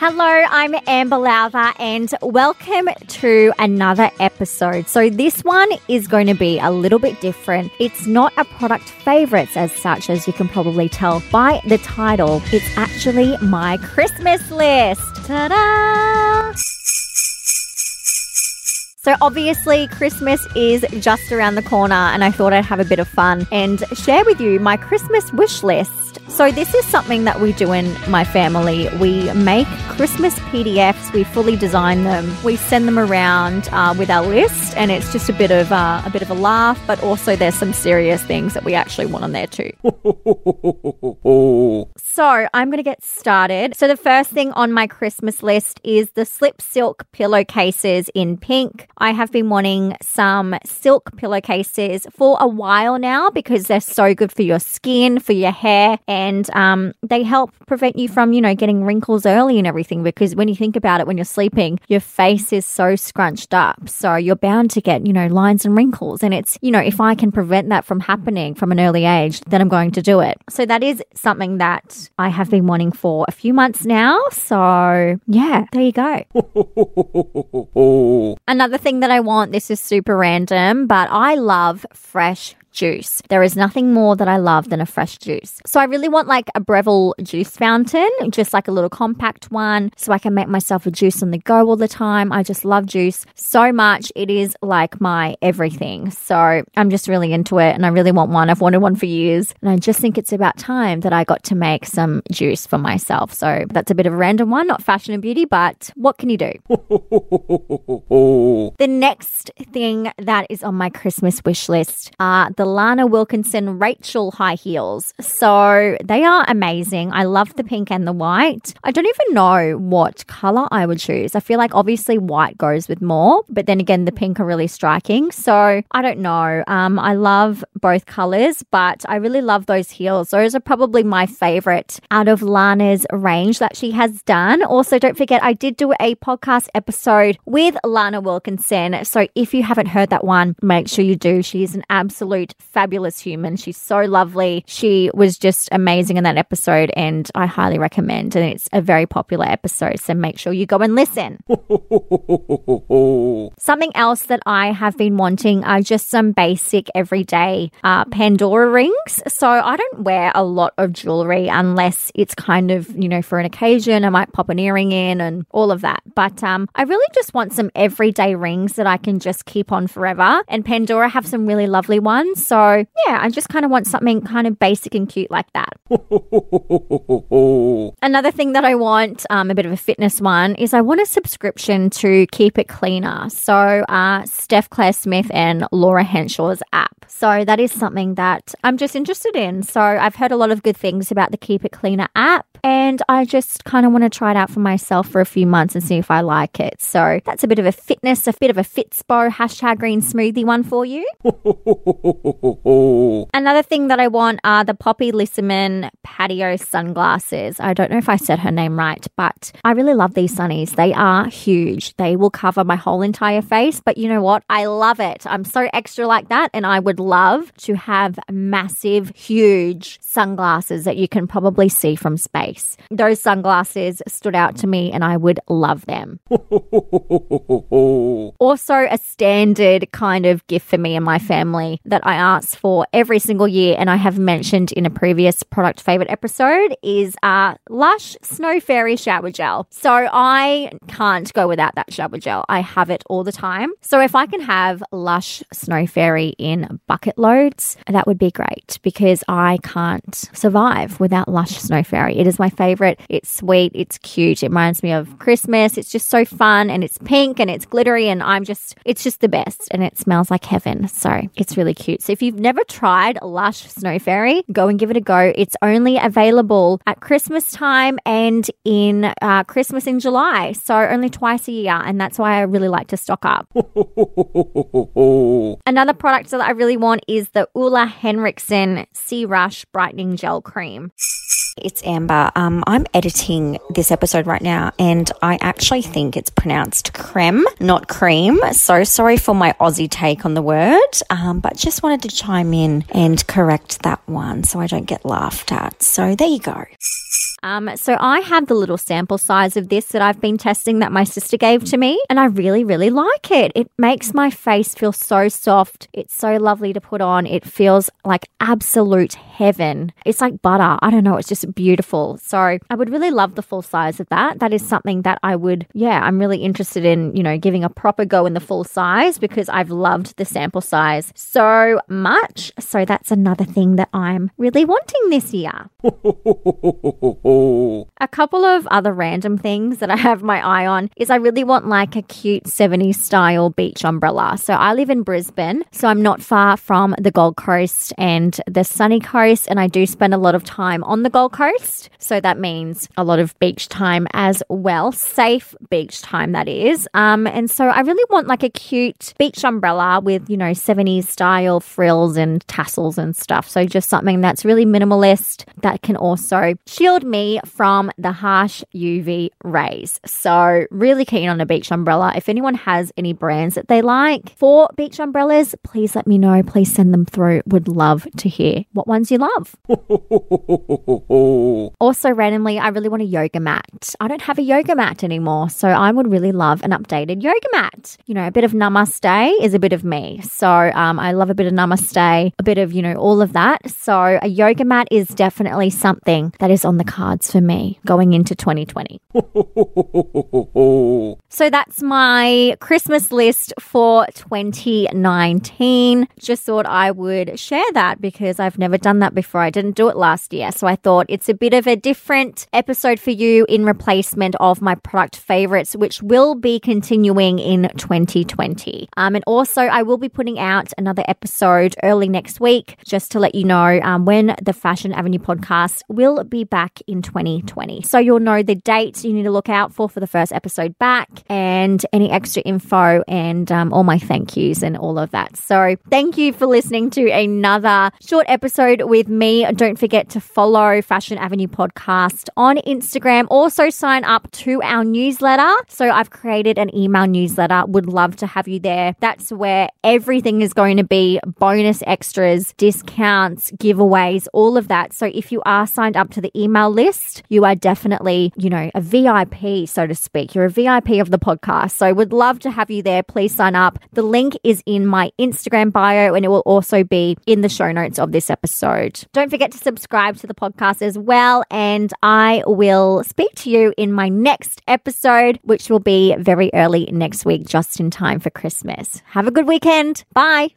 Hello, I'm Amber Lowther, and welcome to another episode. So, this one is going to be a little bit different. It's not a product favorites as such, as you can probably tell by the title. It's actually my Christmas list. Ta da! So, obviously, Christmas is just around the corner, and I thought I'd have a bit of fun and share with you my Christmas wish list. So, this is something that we do in my family. We make Christmas PDFs, we fully design them, we send them around uh, with our list, and it's just a bit of uh, a bit of a laugh, but also there's some serious things that we actually want on there too. so, I'm going to get started. So, the first thing on my Christmas list is the slip silk pillowcases in pink. I have been wanting some silk pillowcases for a while now because they're so good for your skin, for your hair, and um, they help prevent you from, you know, getting wrinkles early and everything. Because when you think about it, when you're sleeping, your face is so scrunched up. So you're bound to get, you know, lines and wrinkles. And it's, you know, if I can prevent that from happening from an early age, then I'm going to do it. So that is something that I have been wanting for a few months now. So yeah, there you go. Another thing that I want, this is super random, but I love fresh juice. There is nothing more that I love than a fresh juice. So I really want like a Breville juice fountain, just like a little compact one, so I can make myself a juice on the go all the time. I just love juice so much. It is like my everything. So I'm just really into it and I really want one. I've wanted one for years and I just think it's about time that I got to make some juice for myself. So that's a bit of a random one, not fashion and beauty, but what can you do? the next thing that is on my Christmas wish list are the Lana Wilkinson Rachel high heels. So they are amazing. I love the pink and the white. I don't even know what color I would choose. I feel like obviously white goes with more, but then again, the pink are really striking. So I don't know. Um, I love both colors, but I really love those heels. Those are probably my favorite out of Lana's range that she has done. Also, don't forget, I did do a podcast episode with Lana Wilkinson. So if you haven't heard that one, make sure you do. She is an absolute fabulous human. She's so lovely. She was just amazing in that episode, and I highly recommend. And it's a very popular episode, so make sure you go and listen. Something else that I have been wanting are just some basic everyday uh, Pandora rings. So I don't wear a lot of jewelry unless it's kind of, you know, for an occasion. I might pop an earring in and all of that. But um, I really just want some everyday rings that I can just keep on forever. And Pandora have some really lovely ones. So yeah, I just kind of want something kind of basic and cute like that. Another thing that I want, um, a bit of a fitness one, is I want a subscription to Keep It Cleaner. So uh, Steph Claire Smith and Laura Henshaw's app. So that is something that I'm just interested in. So I've heard a lot of good things about the Keep It Cleaner app, and I just kind of want to try it out for myself for a few months and see if I like it. So that's a bit of a fitness, a bit of a Fitspo hashtag green smoothie one for you. Another thing that I want are the Poppy Lissiman patio sunglasses. I don't know if I said her name right, but I really love these sunnies. They are huge. They will cover my whole entire face, but you know what? I love it. I'm so extra like that, and I would love to have massive, huge sunglasses that you can probably see from space. Those sunglasses stood out to me, and I would love them. also, a standard kind of gift for me and my family that I ask for every single year, and I have mentioned in a previous product favorite episode, is uh, Lush Snow Fairy Shower Gel. So I can't go without that shower gel. I have it all the time. So if I can have Lush Snow Fairy in bucket loads, that would be great because I can't survive without Lush Snow Fairy. It is my favorite. It's sweet, it's cute, it reminds me of Christmas. It's just so fun and it's pink and it's glittery and I'm just, it's just the best and it smells like heaven. So it's really cute. So if you've never tried Lush Snow Fairy, go and give it a go. It's only available at Christmas time and in uh, Christmas in July. So only twice a year. And that's why I really like to stock up. Another product that I really want is the Ole Henriksen C-Rush Brightening Gel Cream. It's Amber. Um, I'm editing this episode right now, and I actually think it's pronounced creme, not cream. So sorry for my Aussie take on the word, um, but just wanted to chime in and correct that one so I don't get laughed at. So there you go. Um, so I have the little sample size of this that I've been testing that my sister gave to me, and I really, really like it. It makes my face feel so soft. It's so lovely to put on. It feels like absolute heaven. It's like butter. I don't know. It's just beautiful. So I would really love the full size of that. That is something that I would, yeah, I'm really interested in, you know, giving a proper go in the full size because I've loved the sample size so much. So that's another thing that I'm really wanting this year. A couple of other random things that I have my eye on is I really want like a cute 70s style beach umbrella. So I live in Brisbane, so I'm not far from the Gold Coast and the sunny coast, and I do spend a lot of time on the Gold Coast. So that means a lot of beach time as well, safe beach time that is. Um, and so I really want like a cute beach umbrella with, you know, 70s style frills and tassels and stuff. So just something that's really minimalist that can also shield me from the harsh UV rays. So, really keen on a beach umbrella. If anyone has any brands that they like for beach umbrellas, please let me know. Please send them through. Would love to hear what ones you love. also, randomly, I really want a yoga mat. I don't have a yoga mat anymore, so I would really love an updated yoga mat. You know, a bit of namaste is a bit of me. So, um, I love a bit of namaste, a bit of, you know, all of that. So, a yoga mat is definitely something that is on the cards for me going into 2020. so that's my Christmas list for 2019. Just thought I would share that because I've never done that before. I didn't do it last year. So I thought it's a bit of a different episode for you in replacement of my product favorites, which will be continuing in 2020. Um, and also, I will be putting out another episode early next week just to let you know um, when the Fashion Avenue podcast will be back in 2020. So you'll know the dates you need to look out for for the first episode back and any extra info and um, all my thank yous and all of that. So thank you for listening to another short episode with me. Don't forget to follow Fashion Avenue Podcast on Instagram. Also sign up to our newsletter. So I've created an email newsletter. Would love to have you there. That's where everything is going to be bonus extras, discounts, giveaways, all of that. So if you are signed up to the email list, list, you are definitely, you know, a VIP, so to speak. You're a VIP of the podcast. So would love to have you there. Please sign up. The link is in my Instagram bio and it will also be in the show notes of this episode. Don't forget to subscribe to the podcast as well. And I will speak to you in my next episode, which will be very early next week, just in time for Christmas. Have a good weekend. Bye.